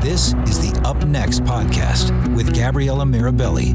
This is the Up Next podcast with Gabriella Mirabelli.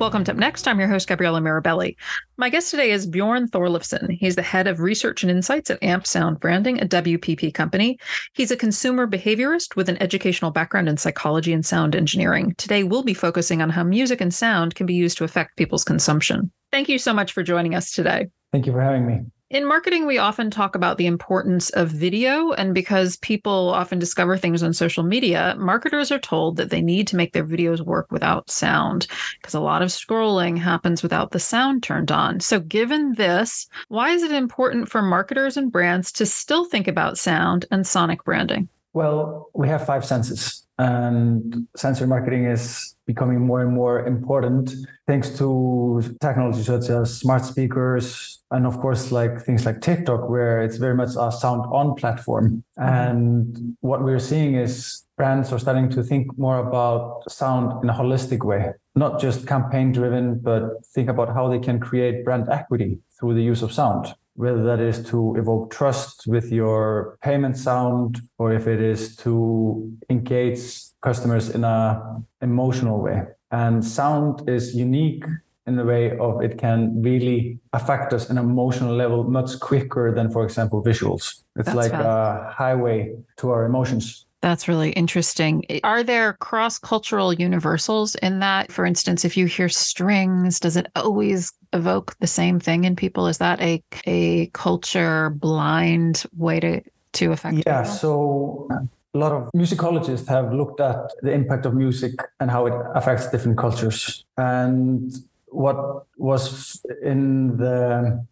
Welcome to Up Next. I'm your host, Gabriella Mirabelli. My guest today is Bjorn Thorleifsson. He's the head of research and insights at Amp Sound Branding, a WPP company. He's a consumer behaviorist with an educational background in psychology and sound engineering. Today, we'll be focusing on how music and sound can be used to affect people's consumption. Thank you so much for joining us today. Thank you for having me. In marketing, we often talk about the importance of video. And because people often discover things on social media, marketers are told that they need to make their videos work without sound because a lot of scrolling happens without the sound turned on. So, given this, why is it important for marketers and brands to still think about sound and sonic branding? Well, we have five senses, and sensory marketing is becoming more and more important thanks to technology such as smart speakers, and of course like things like tiktok where it's very much a sound on platform. Mm-hmm. And what we're seeing is brands are starting to think more about sound in a holistic way not just campaign driven but think about how they can create brand equity through the use of sound. Whether that is to evoke trust with your payment sound or if it is to engage customers in a emotional way. And sound is unique in the way of it can really affect us in an emotional level much quicker than, for example, visuals. It's That's like a highway to our emotions. That's really interesting. Are there cross cultural universals in that? For instance, if you hear strings, does it always evoke the same thing in people? Is that a, a culture blind way to, to affect Yeah. People? So a lot of musicologists have looked at the impact of music and how it affects different cultures. And what was in the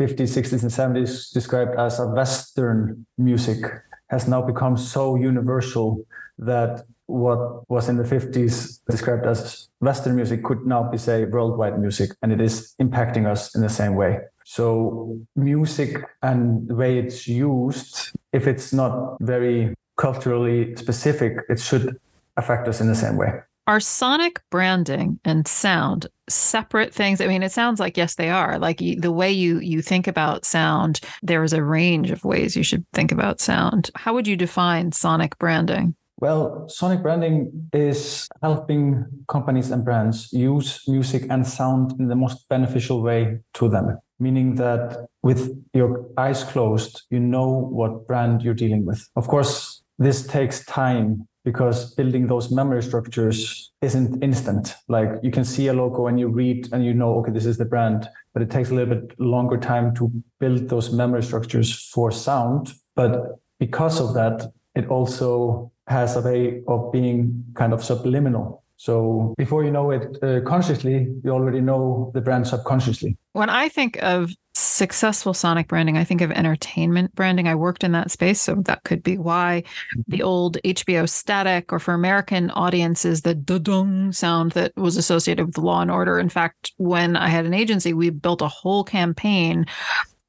50s, 60s, and 70s described as a Western music has now become so universal that what was in the 50s described as Western music could now be, say, worldwide music, and it is impacting us in the same way. So, music and the way it's used, if it's not very culturally specific, it should affect us in the same way. Are sonic branding and sound separate things? I mean, it sounds like yes, they are. Like you, the way you you think about sound, there is a range of ways you should think about sound. How would you define sonic branding? Well, sonic branding is helping companies and brands use music and sound in the most beneficial way to them. Meaning that with your eyes closed, you know what brand you're dealing with. Of course, this takes time because building those memory structures isn't instant. Like you can see a logo and you read and you know, okay, this is the brand, but it takes a little bit longer time to build those memory structures for sound. But because of that, it also has a way of being kind of subliminal. So before you know it uh, consciously, you already know the brand subconsciously. When I think of successful sonic branding, I think of entertainment branding. I worked in that space, so that could be why the old HBO static, or for American audiences, the da-dung sound that was associated with Law and Order. In fact, when I had an agency, we built a whole campaign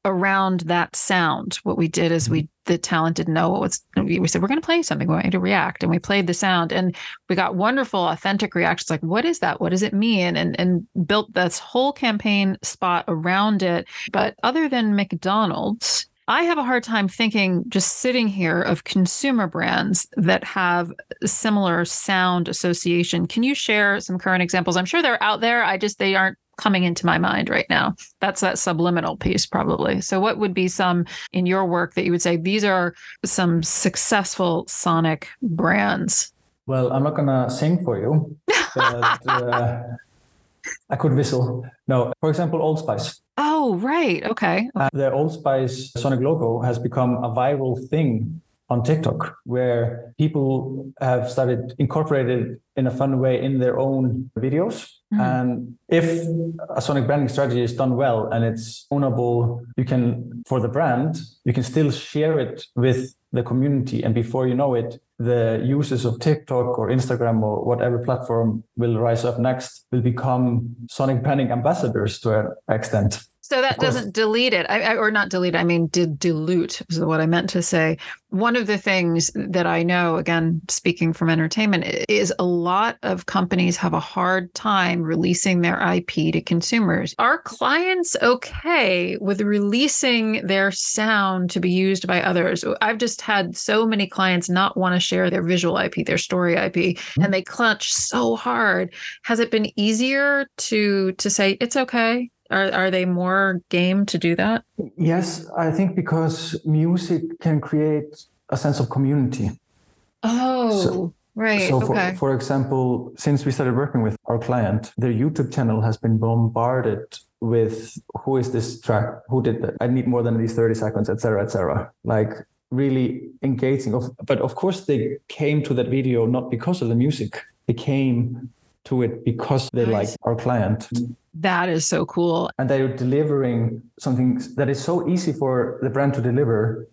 around that sound. What we did is we the talent didn't know what was we said we're going to play something we want you to react and we played the sound and we got wonderful authentic reactions like what is that what does it mean and and built this whole campaign spot around it but other than McDonald's I have a hard time thinking just sitting here of consumer brands that have similar sound association. Can you share some current examples? I'm sure they're out there. I just they aren't coming into my mind right now. That's that subliminal piece, probably. So, what would be some in your work that you would say these are some successful sonic brands? Well, I'm not going to sing for you, but uh, I could whistle. No, for example, Old Spice. Oh, right. Okay. Uh, the Old Spice Sonic logo has become a viral thing on TikTok, where people have started incorporated in a fun way in their own videos. Mm. And if a sonic branding strategy is done well and it's ownable, you can, for the brand, you can still share it with the community. And before you know it, the users of TikTok or Instagram or whatever platform will rise up next will become sonic branding ambassadors to an extent. So that doesn't delete it, I, I, or not delete. I mean, did dilute is what I meant to say. One of the things that I know, again, speaking from entertainment, is a lot of companies have a hard time releasing their IP to consumers. Are clients okay with releasing their sound to be used by others? I've just had so many clients not want to share their visual IP, their story IP, mm-hmm. and they clutch so hard. Has it been easier to to say it's okay? Are are they more game to do that? Yes, I think because music can create a sense of community. Oh, so, right. So, okay. for, for example, since we started working with our client, their YouTube channel has been bombarded with who is this track? Who did that? I need more than these 30 seconds, etc., etc. Like really engaging. But of course, they came to that video not because of the music. They came to it because they nice. like our client. That is so cool. And they're delivering something that is so easy for the brand to deliver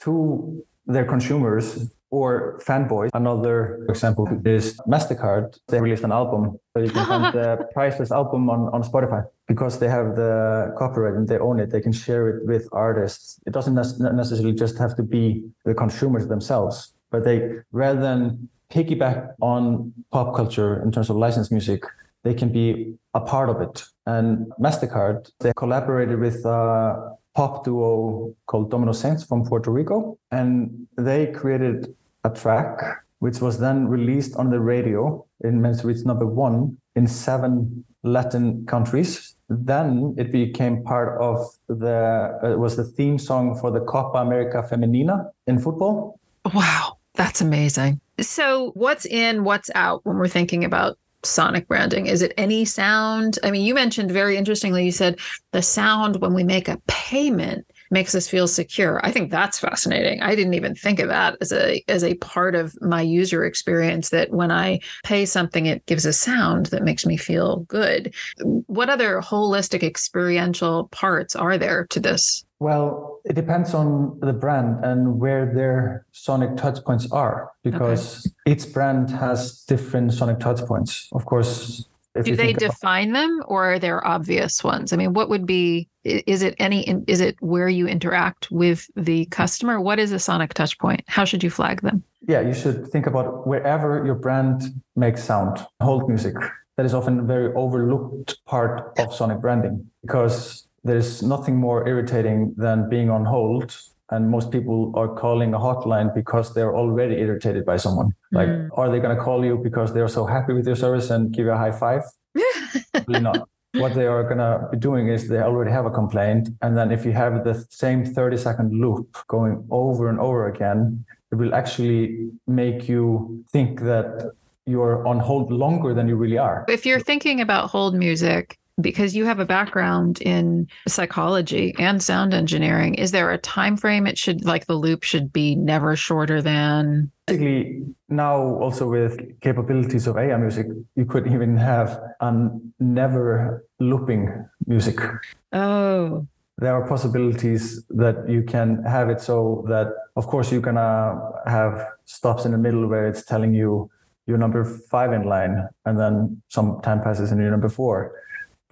to their consumers or fanboys. Another example is MasterCard. They released an album. So you can find the priceless album on, on Spotify because they have the copyright and they own it. They can share it with artists. It doesn't necessarily just have to be the consumers themselves, but they, rather than piggyback on pop culture in terms of licensed music, they can be a part of it. And MasterCard, they collaborated with a pop duo called Domino Saints from Puerto Rico. And they created a track which was then released on the radio in men's reach number one in seven Latin countries. Then it became part of the, it was the theme song for the Copa America Femenina in football. Wow, that's amazing. So, what's in, what's out when we're thinking about sonic branding? Is it any sound? I mean, you mentioned very interestingly, you said the sound when we make a payment makes us feel secure. I think that's fascinating. I didn't even think of that as a as a part of my user experience that when I pay something it gives a sound that makes me feel good. What other holistic experiential parts are there to this? Well, it depends on the brand and where their sonic touchpoints are, because okay. each brand has different sonic touchpoints. Of course, do they define about- them or are there obvious ones? I mean, what would be? Is it any? Is it where you interact with the customer? What is a sonic touchpoint? How should you flag them? Yeah, you should think about wherever your brand makes sound, hold music. That is often a very overlooked part of sonic branding because there's nothing more irritating than being on hold and most people are calling a hotline because they're already irritated by someone. Like mm. are they going to call you because they're so happy with your service and give you a high five? Probably not. What they are going to be doing is they already have a complaint and then if you have the same 30 second loop going over and over again it will actually make you think that you're on hold longer than you really are. If you're thinking about hold music because you have a background in psychology and sound engineering is there a time frame it should like the loop should be never shorter than? Basically now also with capabilities of ai music you could even have a never looping music. Oh. There are possibilities that you can have it so that of course you're gonna have stops in the middle where it's telling you you're number five in line and then some time passes and you're number four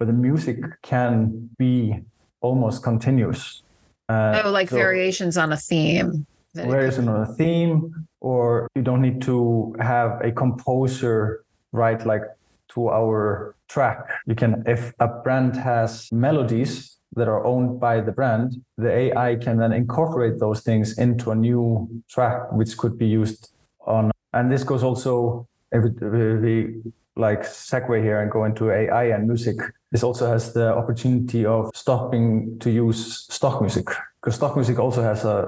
but the music can be almost continuous. Uh, oh, like so variations on a theme. Variation on a theme, or you don't need to have a composer write like two hour track. You can, if a brand has melodies that are owned by the brand, the AI can then incorporate those things into a new track, which could be used on. And this goes also, if we like segue here and go into AI and music, this also has the opportunity of stopping to use stock music because stock music also has uh,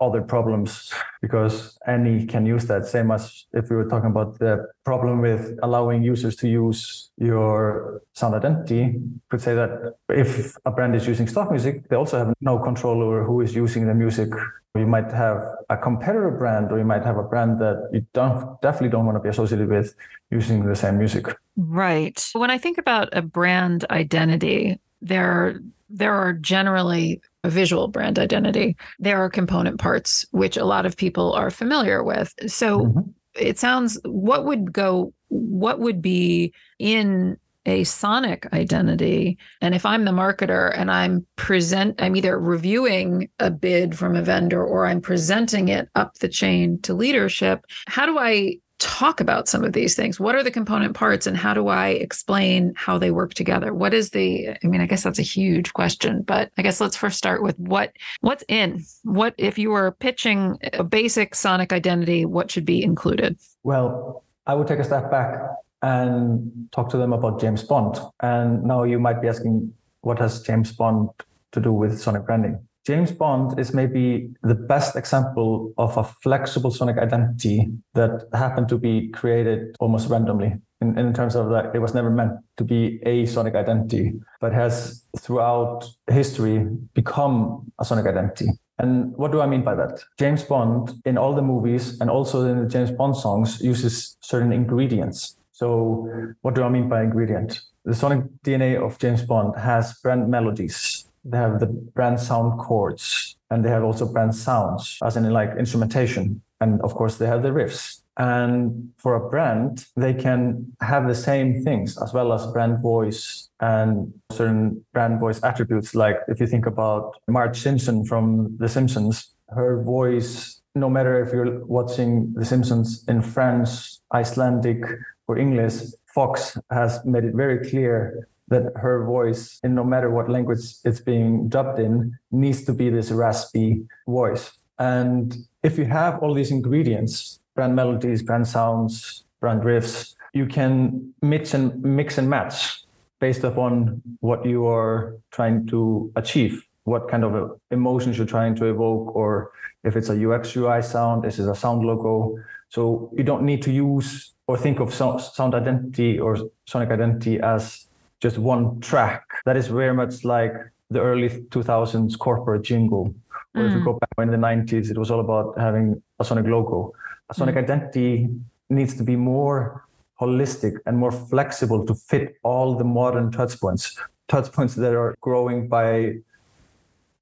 other problems because any can use that. Same as if we were talking about the problem with allowing users to use your sound identity. Could say that if a brand is using stock music they also have no control over who is using the music You might have a competitor brand, or you might have a brand that you don't definitely don't want to be associated with using the same music. Right. When I think about a brand identity, there there are generally a visual brand identity. There are component parts which a lot of people are familiar with. So mm-hmm. it sounds what would go what would be in a sonic identity. And if i'm the marketer and i'm present i'm either reviewing a bid from a vendor or i'm presenting it up the chain to leadership how do i talk about some of these things? What are the component parts and how do i explain how they work together? What is the i mean i guess that's a huge question but i guess let's first start with what what's in what if you were pitching a basic sonic identity what should be included? Well i would take a step back and talk to them about James Bond. And now you might be asking, what has James Bond to do with sonic branding? James Bond is maybe the best example of a flexible sonic identity that happened to be created almost randomly. In, in terms of that, it was never meant to be a sonic identity, but has throughout history become a sonic identity. And what do I mean by that? James Bond, in all the movies and also in the James Bond songs, uses certain ingredients so, what do I mean by ingredient? The sonic DNA of James Bond has brand melodies. They have the brand sound chords, and they have also brand sounds, as in like instrumentation. And of course, they have the riffs. And for a brand, they can have the same things as well as brand voice and certain brand voice attributes. Like if you think about Marge Simpson from The Simpsons, her voice, no matter if you're watching The Simpsons in French, Icelandic, or English, Fox has made it very clear that her voice, in no matter what language it's being dubbed in, needs to be this raspy voice. And if you have all these ingredients, brand melodies, brand sounds, brand riffs, you can mix and mix and match based upon what you are trying to achieve, what kind of emotions you're trying to evoke, or if it's a UX UI sound, this is a sound logo. So you don't need to use or think of sound identity or sonic identity as just one track. That is very much like the early 2000s corporate jingle. Or mm. if you mm. go back in the 90s, it was all about having a sonic logo. A sonic mm. identity needs to be more holistic and more flexible to fit all the modern touch points, touch points that are growing by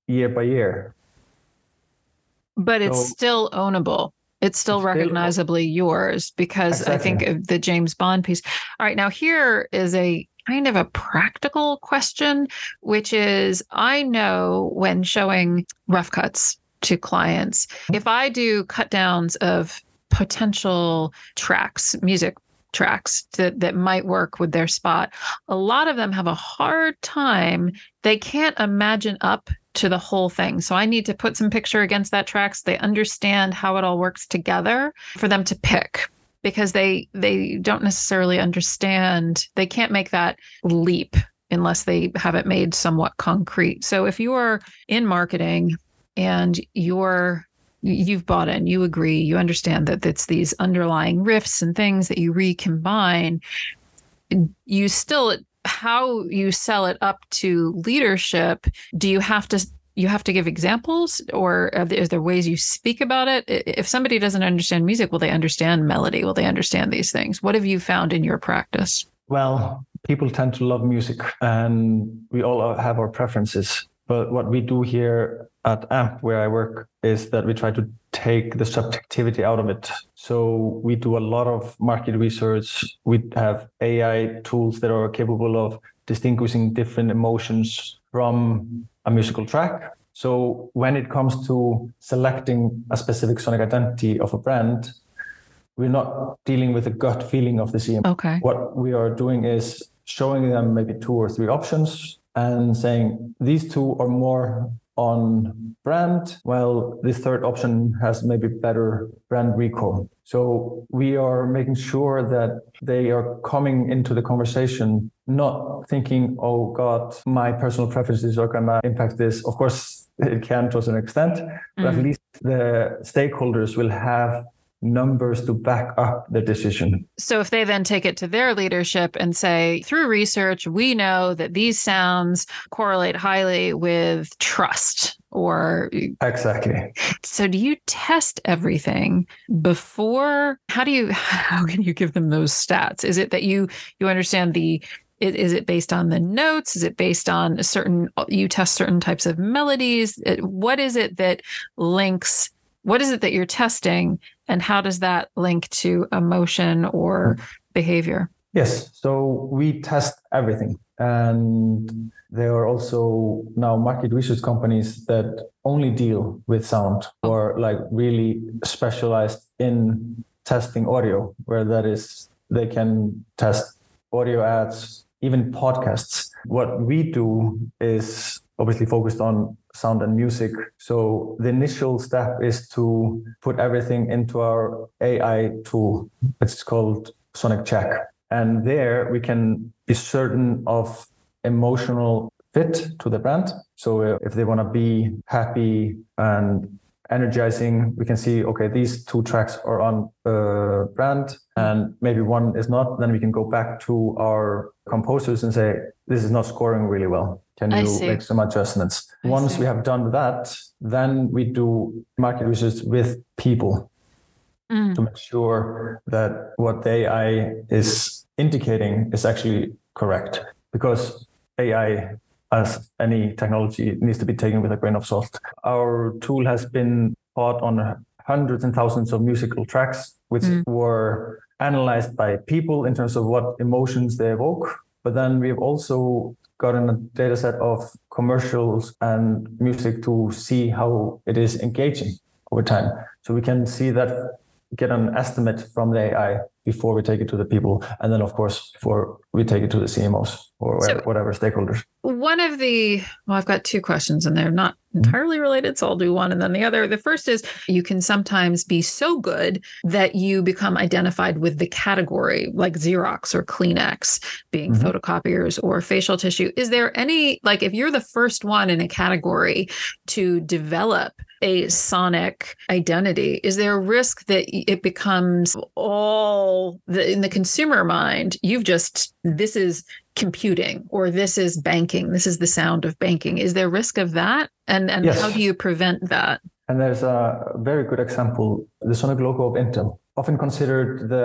year by year. But it's still ownable. It's still it's recognizably still, yours because exactly. I think of the James Bond piece. All right, now here is a kind of a practical question, which is I know when showing rough cuts to clients, if I do cut downs of potential tracks, music tracks that, that might work with their spot, a lot of them have a hard time. They can't imagine up to the whole thing. So I need to put some picture against that track so they understand how it all works together for them to pick because they they don't necessarily understand they can't make that leap unless they have it made somewhat concrete. So if you are in marketing and you're you've bought in, you agree, you understand that it's these underlying riffs and things that you recombine, you still how you sell it up to leadership do you have to you have to give examples or is there ways you speak about it? If somebody doesn't understand music will they understand melody? Will they understand these things? What have you found in your practice? Well people tend to love music and we all have our preferences. But what we do here at amp where i work is that we try to take the subjectivity out of it so we do a lot of market research. We have AI tools that are capable of distinguishing different emotions from a musical track. So when it comes to selecting a specific sonic identity of a brand, we're not dealing with the gut feeling of the CM. Okay. What we are doing is showing them maybe two or three options and saying these two are more on brand, well, this third option has maybe better brand recall. So we are making sure that they are coming into the conversation not thinking, oh God, my personal preferences are going to impact this. Of course, it can to an extent, but mm-hmm. at least the stakeholders will have numbers to back up the decision. So if they then take it to their leadership and say, through research, we know that these sounds correlate highly with trust or exactly. So do you test everything before? How do you how can you give them those stats? Is it that you you understand the is it based on the notes? Is it based on a certain you test certain types of melodies? What is it that links what is it that you're testing and how does that link to emotion or mm-hmm. behavior? Yes so we test everything. And there are also now market research companies that only deal with sound or like really specialized in testing audio where that is they can test audio ads even podcasts. What we do is obviously focused on sound and music so the initial step is to put everything into our ai tool it's called sonic check and there we can be certain of emotional fit to the brand. So if they want to be happy and energizing, we can see, okay, these two tracks are on uh, brand and maybe one is not. Then we can go back to our composers and say, this is not scoring really well. Can you make some adjustments? I Once see. we have done that, then we do market research with people mm. to make sure that what the AI is indicating is actually correct. Because AI, as any technology, needs to be taken with a grain of salt. Our tool has been taught on hundreds and thousands of musical tracks, which mm. were analyzed by people in terms of what emotions they evoke. But then we've also gotten a data set of commercials and music to see how it is engaging over time. So we can see that, get an estimate from the AI before we take it to the people. And then, of course, before we take it to the CMOs or so whatever stakeholders. One of the, well, I've got two questions and they're not entirely related. So I'll do one and then the other. The first is you can sometimes be so good that you become identified with the category, like Xerox or Kleenex being mm-hmm. photocopiers or facial tissue. Is there any, like, if you're the first one in a category to develop a sonic identity, is there a risk that it becomes all the, in the consumer mind? You've just, this is computing or this is banking this is the sound of banking is there risk of that and and yes. how do you prevent that and there's a very good example the sonic logo of intel often considered the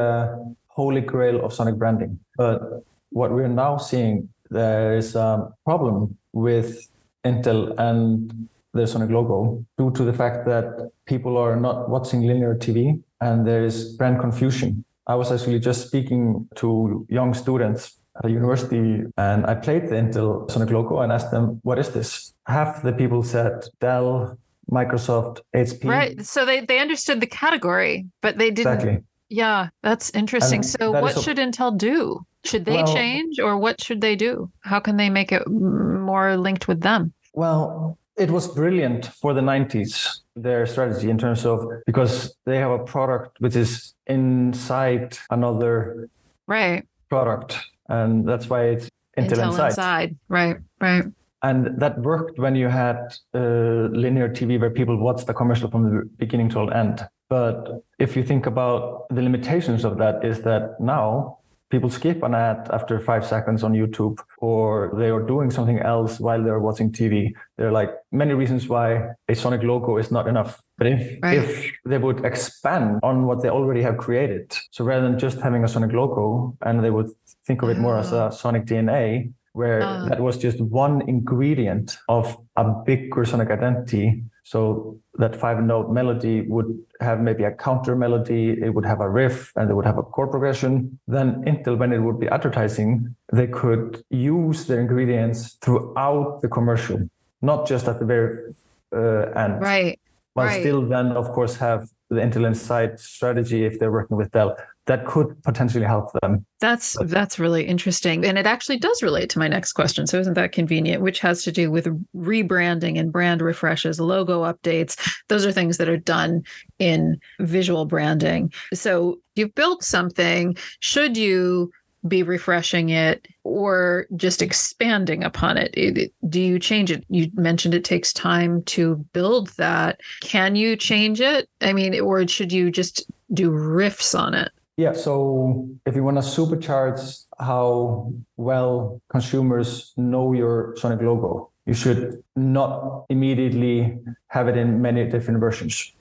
holy grail of sonic branding but what we're now seeing there is a problem with intel and the sonic logo due to the fact that people are not watching linear tv and there is brand confusion i was actually just speaking to young students at a university and I played the Intel Sonic logo and asked them, what is this? Half the people said Dell, Microsoft, HP. Right. So they, they understood the category, but they didn't. Exactly. Yeah, that's interesting. And so what should Intel do? Should they well, change or what should they do? How can they make it more linked with them? Well, it was brilliant for the 90s their strategy in terms of because they have a product which is inside another right product and that's why it's Intel, Intel Inside. Inside. Right, right. And that worked when you had uh, linear TV where people watched the commercial from the beginning to the end. But if you think about the limitations of that, is that now people skip an ad after five seconds on YouTube, or they are doing something else while they're watching TV. There are like many reasons why a Sonic logo is not enough. But if, right. if they would expand on what they already have created, so rather than just having a Sonic logo, and they would think of it more as a ah. sonic DNA, where uh. that was just one ingredient of a bigger sonic identity. So that five note melody would have maybe a counter melody, it would have a riff, and it would have a chord progression. Then Intel, when it would be advertising, they could use the ingredients throughout the commercial, not just at the very uh, end. Right. But right. still then, of course, have the Intel Inside strategy if they're working with Dell that could potentially help them. That's that's really interesting, and it actually does relate to my next question. So isn't that convenient? Which has to do with rebranding and brand refreshes, logo updates. Those are things that are done in visual branding. So you've built something. Should you be refreshing it or just expanding upon it? it? Do you change it? You mentioned it takes time to build that. Can you change it? I mean, or should you just do riffs on it? Yeah, so if you want to supercharge how well consumers know your Sonic logo, you should not immediately have it in many different versions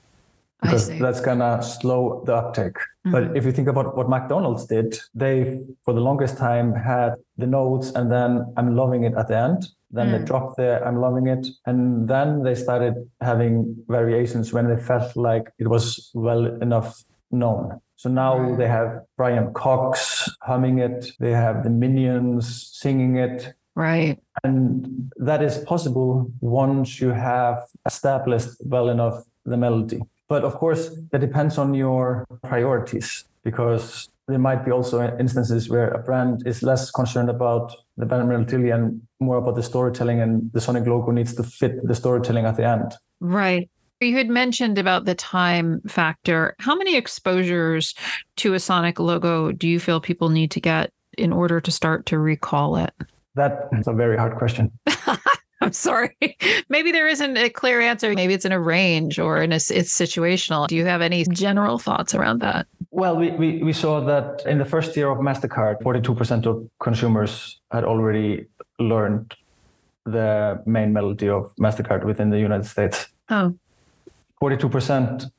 because that's gonna slow the uptake. Mm-hmm. But if you think about what McDonald's did, they for the longest time had the notes and then I'm loving it at the end. Then mm. they dropped the I'm loving it. And then they started having variations when they felt like it was well enough known. So now they have Brian Cox humming it, they have the Minions singing it. Right. And that is possible once you have established well enough the melody. But of course, that depends on your priorities because there might be also instances where a brand is less concerned about the band melody and more about the storytelling, and the Sonic logo needs to fit the storytelling at the end. Right. You had mentioned about the time factor. How many exposures to a Sonic logo do you feel people need to get in order to start to recall it? That's a very hard question. I'm sorry. Maybe there isn't a clear answer. Maybe it's in a range or in a, it's situational. Do you have any general thoughts around that? Well, we, we, we saw that in the first year of MasterCard, 42% of consumers had already learned the main melody of MasterCard within the United States. Oh. 42%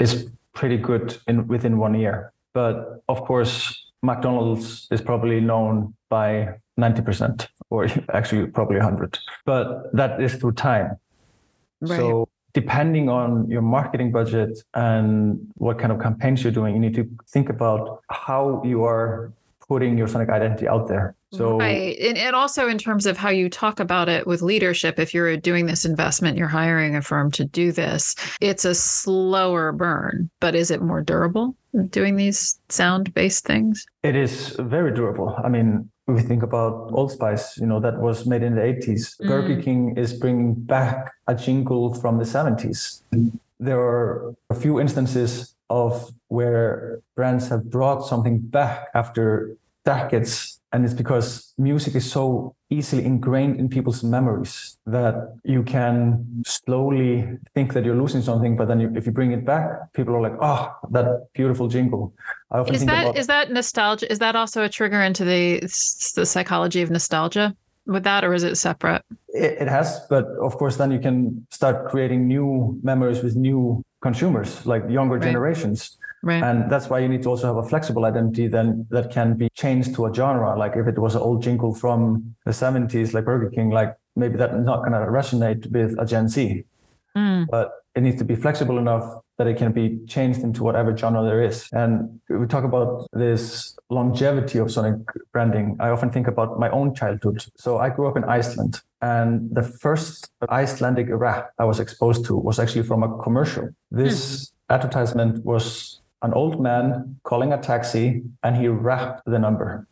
is pretty good in within one year. But of course, McDonald's is probably known by 90% or actually probably 100 but that is through time right. so depending on your marketing budget and what kind of campaigns you're doing you need to think about how you are putting your sonic identity out there so right and, and also in terms of how you talk about it with leadership if you're doing this investment you're hiring a firm to do this it's a slower burn but is it more durable doing these sound based things it is very durable i mean we think about Old Spice, you know, that was made in the 80s. Mm. Burger King is bringing back a jingle from the 70s. There are a few instances of where brands have brought something back after decades and it's because music is so easily ingrained in people's memories that you can slowly think that you're losing something but then you, if you bring it back people are like oh that beautiful jingle. I often is that about, is that nostalgia is that also a trigger into the the psychology of nostalgia with that or is it separate? It, it has but of course then you can start creating new memories with new consumers like younger right. generations Right. And that's why you need to also have a flexible identity then that can be changed to a genre. Like if it was an old jingle from the 70s, like Burger King, like maybe that's not going to resonate with a Gen Z. Mm. But it needs to be flexible enough that it can be changed into whatever genre there is. And we talk about this longevity of Sonic branding. I often think about my own childhood. So I grew up in Iceland, and the first Icelandic rap I was exposed to was actually from a commercial. This mm. advertisement was an old man calling a taxi and he rapped the number.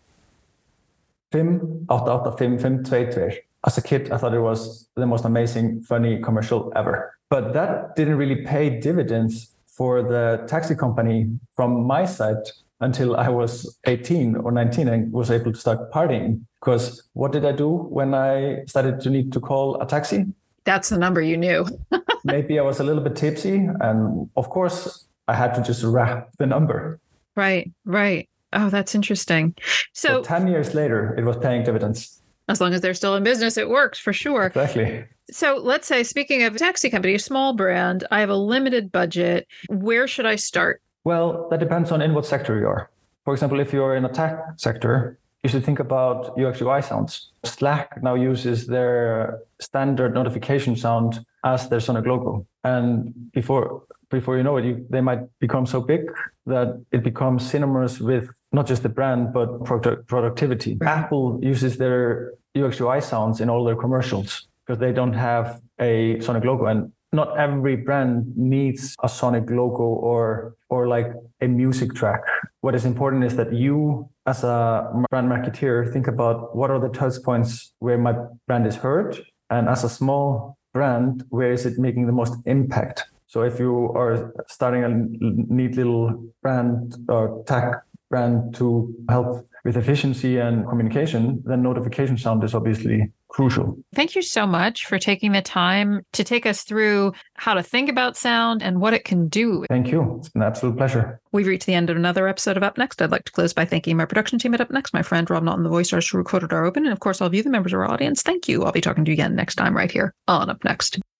5885522. As a kid, I thought it was the most amazing, funny commercial ever. But that didn't really pay dividends for the taxi company from my side until I was 18 or 19 and was able to start partying. Because what did I do when I started to need to call a taxi? That's the number you knew. Maybe I was a little bit tipsy. And of course, I had to just rap the number. Right, right. Oh, that's interesting. So, so 10 years later, it was paying dividends. As long as they're still in business, it works for sure. Exactly. So let's say, speaking of a taxi company, a small brand, I have a limited budget. Where should I start? Well, that depends on in what sector you are. For example, if you're in a tech sector, you should think about UX UI sounds. Slack now uses their standard notification sound as their Sonic logo. And before before you know it, you, they might become so big that it becomes synonymous with not just the brand, but product, productivity. Apple uses their UX UI sounds in all their commercials because they don't have a Sonic logo. And not every brand needs a Sonic logo or or like a music track. What is important is that you, as a brand marketeer, think about what are the touch points where my brand is heard, and as a small brand, where is it making the most impact? So if you are starting a neat little brand or tech brand to help with efficiency and communication, then notification sound is obviously crucial. Thank you so much for taking the time to take us through how to think about sound and what it can do. Thank you. It's an absolute pleasure. We've reached the end of another episode of Up Next. I'd like to close by thanking my production team at Up Next, my friend Rob Naughton, the voice artist who recorded our open, and of course, all of you, the members of our audience. Thank you. I'll be talking to you again next time right here on Up Next.